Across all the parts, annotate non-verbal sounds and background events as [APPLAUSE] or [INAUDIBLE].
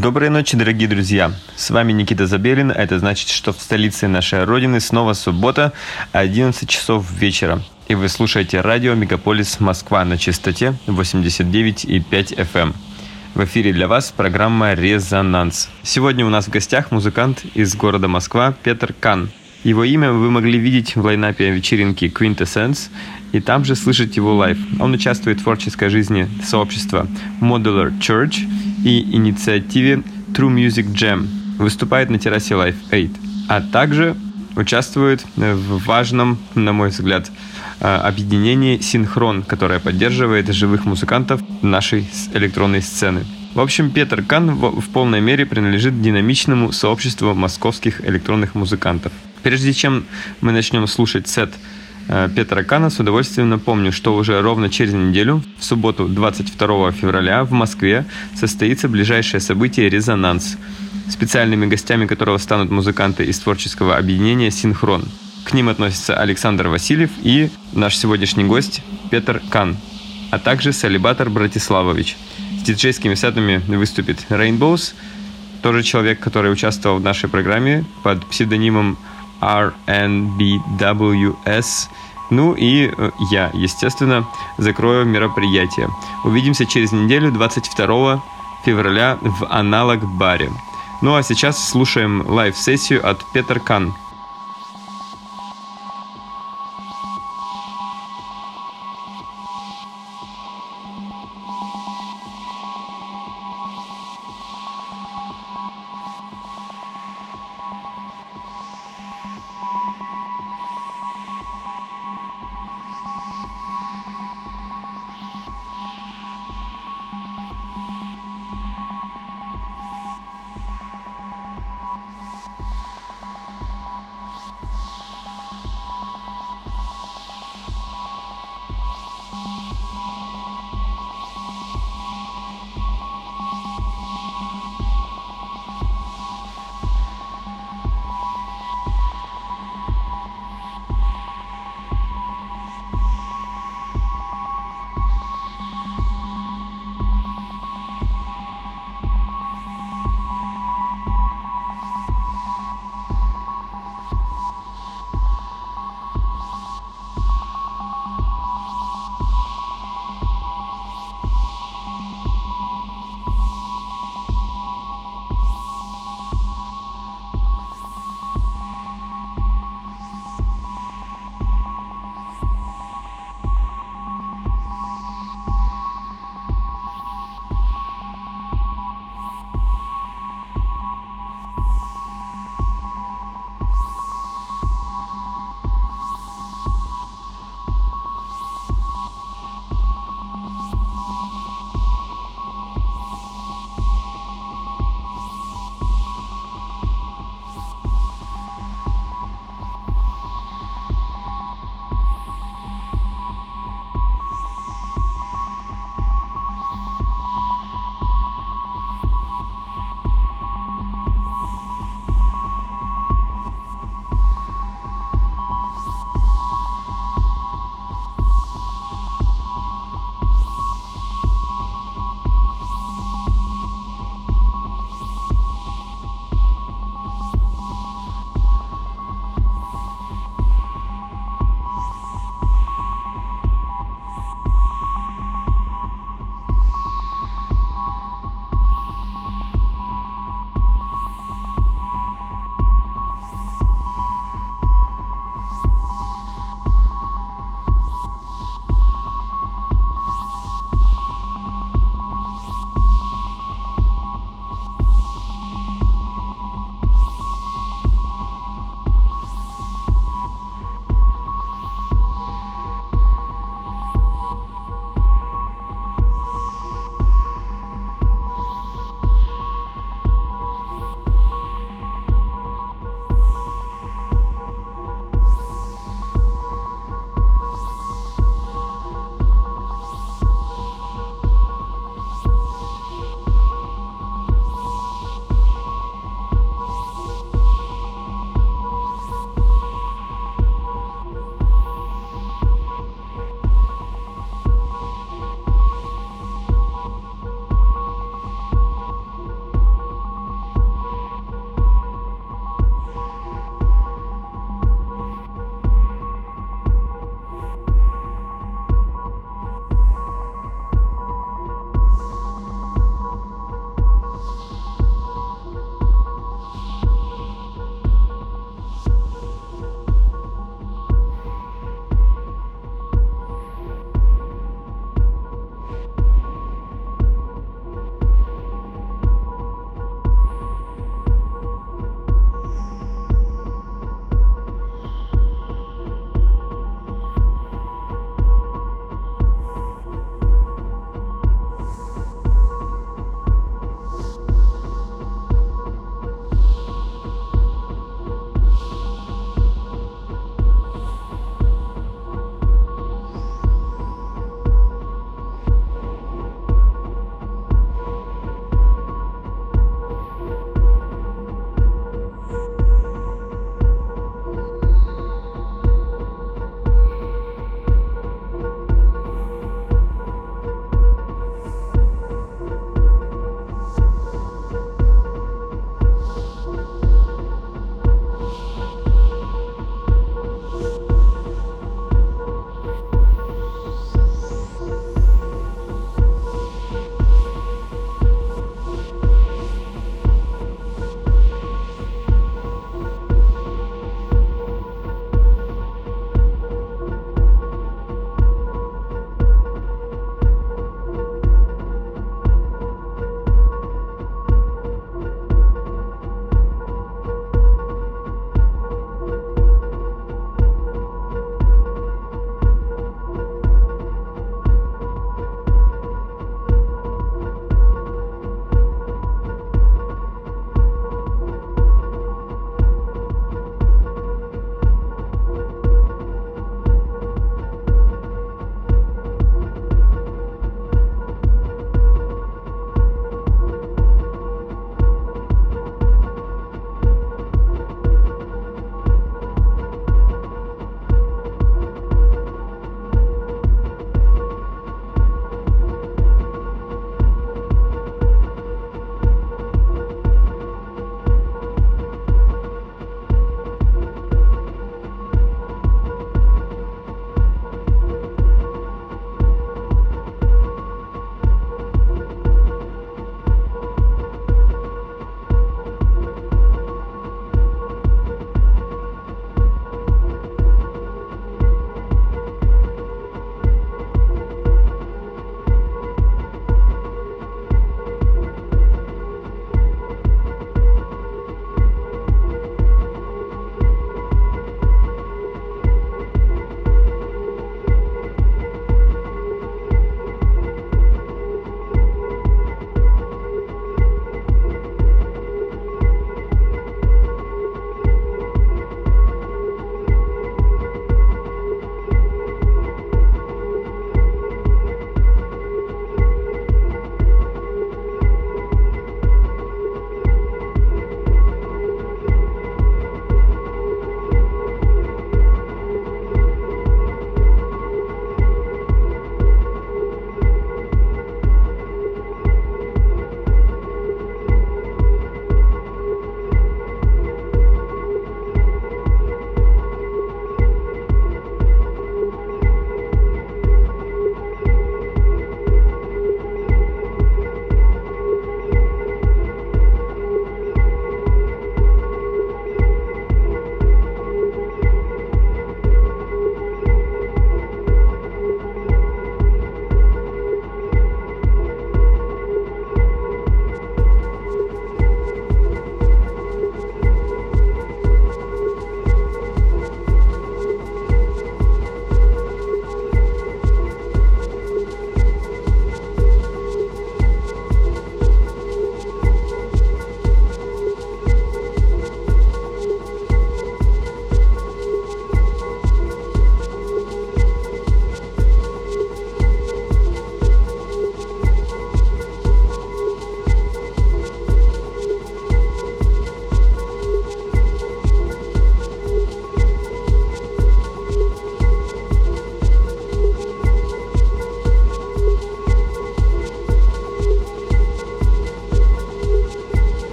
Доброй ночи, дорогие друзья! С вами Никита Забелин. Это значит, что в столице нашей Родины снова суббота, 11 часов вечера. И вы слушаете радио «Мегаполис Москва» на частоте 89,5 FM. эм. В эфире для вас программа «Резонанс». Сегодня у нас в гостях музыкант из города Москва Петр Кан. Его имя вы могли видеть в лайнапе вечеринки Quintessence и там же слышать его лайв. Он участвует в творческой жизни сообщества Modular Church и инициативе True Music Jam. Выступает на террасе Life 8. А также участвует в важном, на мой взгляд, э, объединении «Синхрон», которое поддерживает живых музыкантов нашей электронной сцены. В общем, Петр Кан в полной мере принадлежит динамичному сообществу московских электронных музыкантов. Прежде чем мы начнем слушать сет э, Петра Кана, с удовольствием напомню, что уже ровно через неделю, в субботу 22 февраля в Москве состоится ближайшее событие «Резонанс», специальными гостями которого станут музыканты из творческого объединения «Синхрон». К ним относятся Александр Васильев и наш сегодняшний гость Петр Кан, а также Салибатор Братиславович. С диджейскими сетами выступит Rainbows, тоже человек, который участвовал в нашей программе под псевдонимом RNBWS. Ну и э, я, естественно, закрою мероприятие. Увидимся через неделю, 22 февраля в аналог-баре. Ну а сейчас слушаем лайв-сессию от Петер Кан.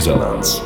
Резонанс.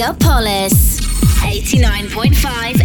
Megapolis 89.5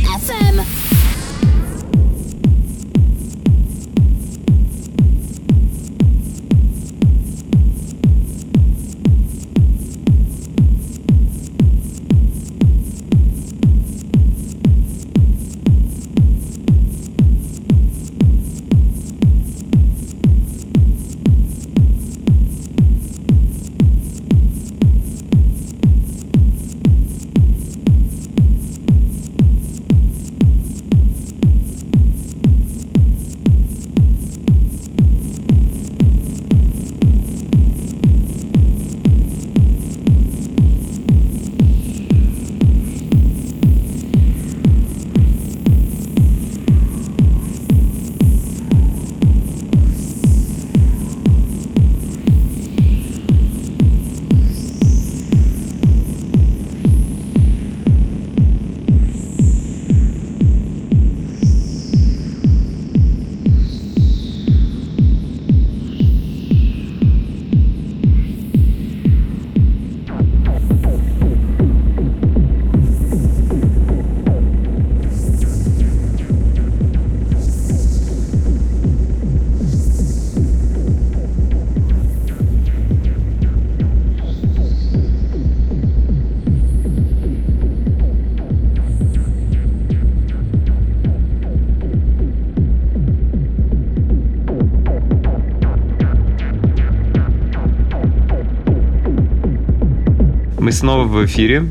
снова в эфире.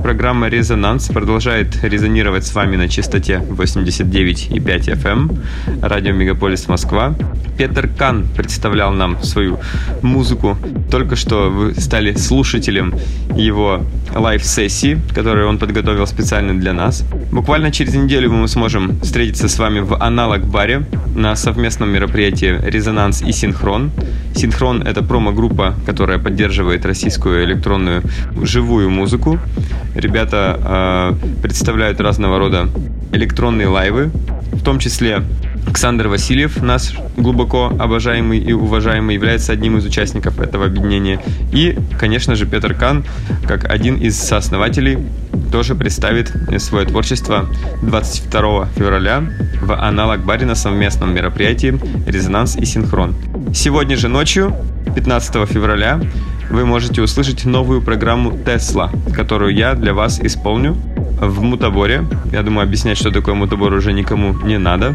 Программа «Резонанс» продолжает резонировать с вами на частоте 89,5 FM, радио «Мегаполис Москва». Петр Кан представлял нам свою музыку. Только что вы стали слушателем его лайв-сессии, которую он подготовил специально для нас. Буквально через неделю мы сможем встретиться с вами в аналог-баре на совместном мероприятии «Резонанс» и «Синхрон». «Синхрон» — это промо-группа, которая поддерживает российскую электронную живую музыку. Ребята э, представляют разного рода электронные лайвы, в том числе Александр Васильев, наш глубоко обожаемый и уважаемый, является одним из участников этого объединения. И, конечно же, Петр Кан, как один из сооснователей, тоже представит свое творчество 22 февраля в аналог баре на совместном мероприятии «Резонанс и синхрон». Сегодня же ночью, 15 февраля, вы можете услышать новую программу Tesla, которую я для вас исполню в мутаборе. Я думаю, объяснять, что такое мутабор уже никому не надо.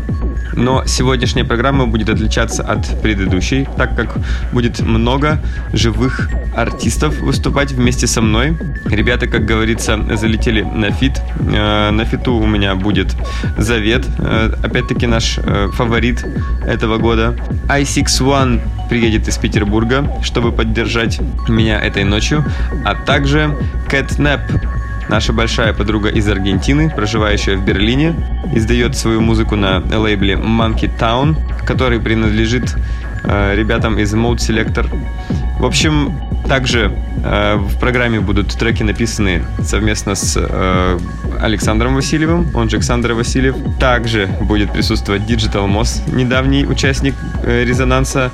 Но сегодняшняя программа будет отличаться от предыдущей, так как будет много живых артистов выступать вместе со мной. Ребята, как говорится, залетели на фит. Э, на фиту у меня будет Завет, э, опять-таки наш э, фаворит этого года. i61 приедет из Петербурга, чтобы поддержать меня этой ночью, а также Catnap Наша большая подруга из Аргентины, проживающая в Берлине, издает свою музыку на лейбле Monkey Town, который принадлежит э, ребятам из Mode Selector. В общем, также э, в программе будут треки написаны совместно с э, Александром Васильевым, он же Александр Васильев. Также будет присутствовать Digital Moss, недавний участник э, резонанса.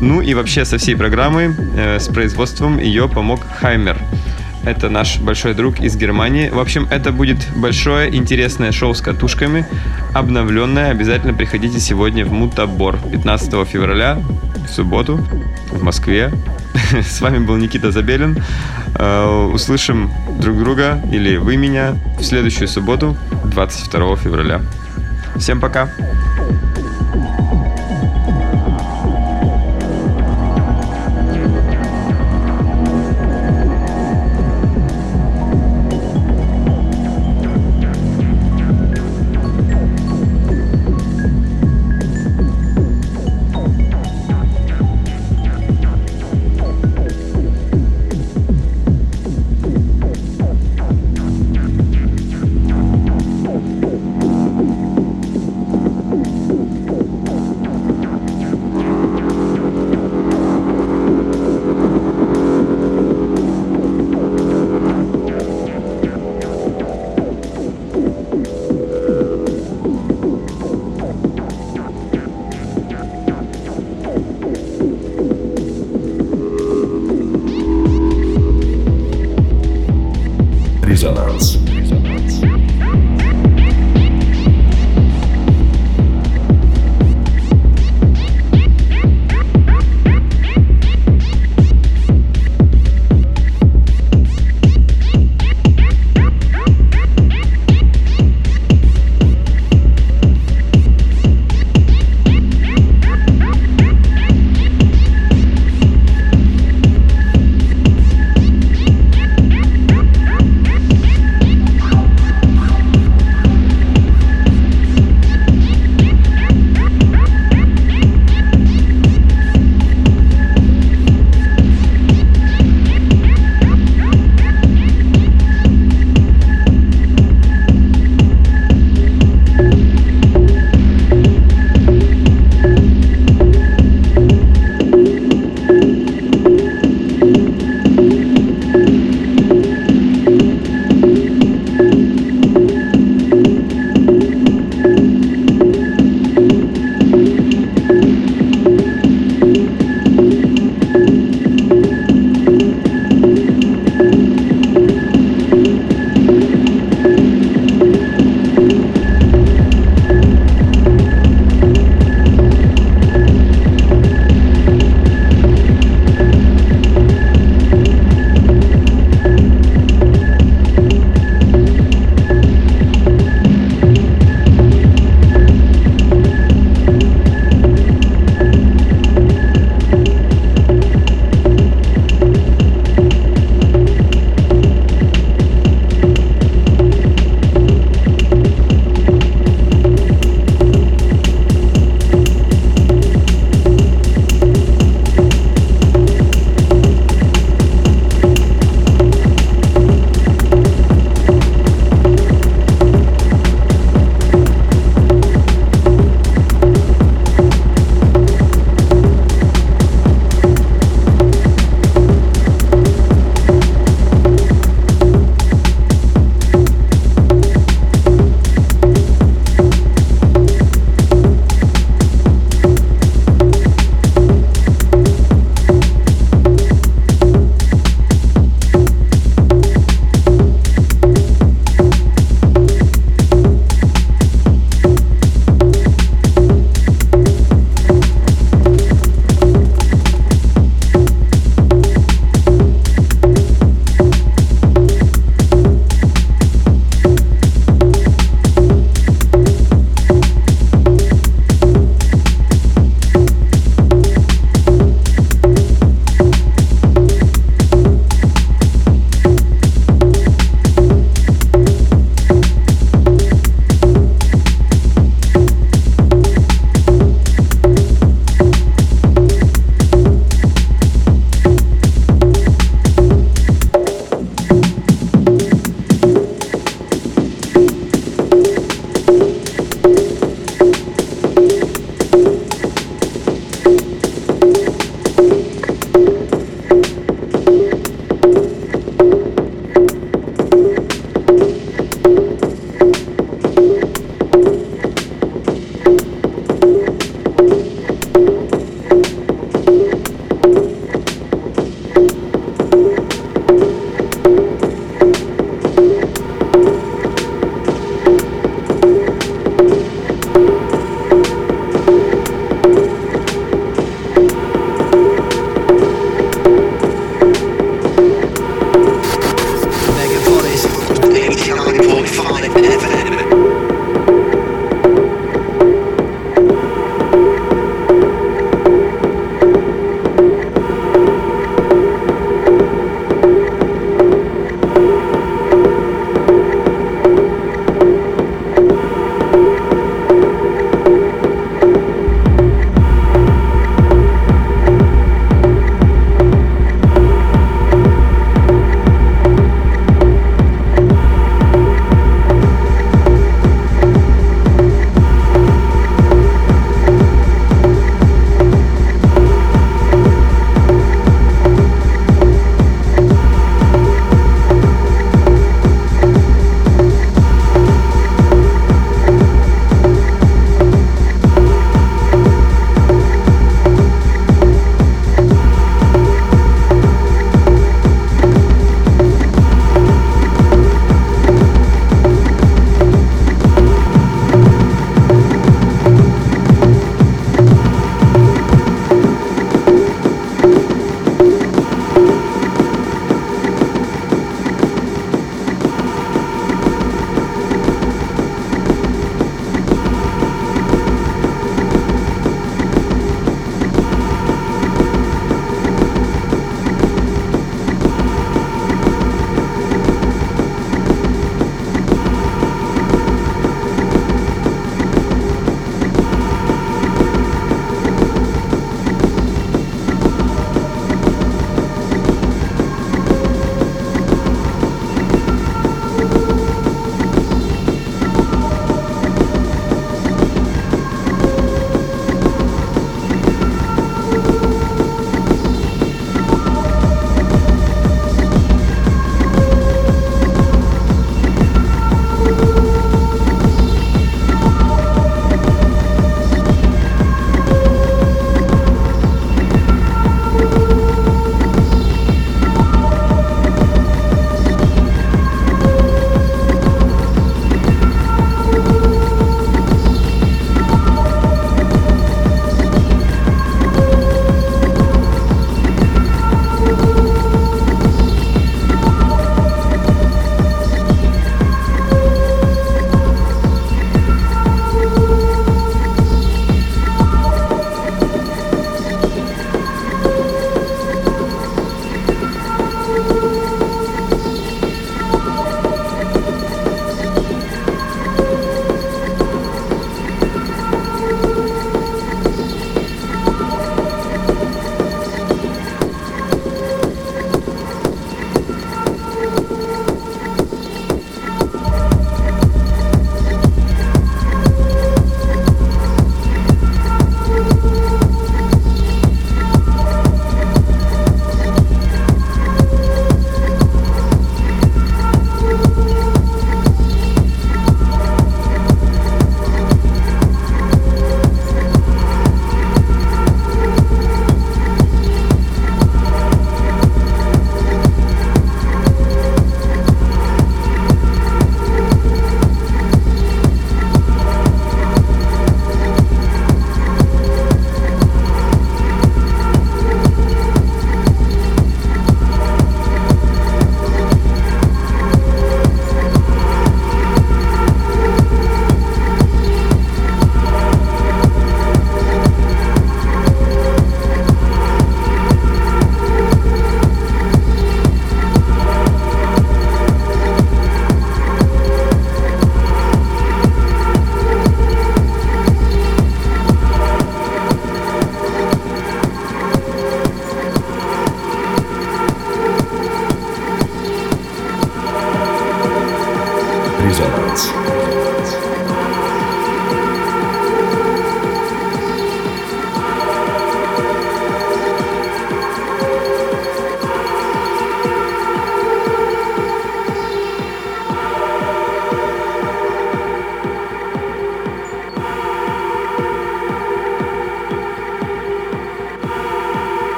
Ну и вообще со всей программой, э, с производством ее помог Хаймер. Это наш большой друг из Германии. В общем, это будет большое интересное шоу с катушками, обновленное. Обязательно приходите сегодня в Мутабор 15 февраля, в субботу, в Москве. [LAUGHS] С вами был Никита Забелин. Э, услышим друг друга или вы меня в следующую субботу, 22 февраля. Всем пока!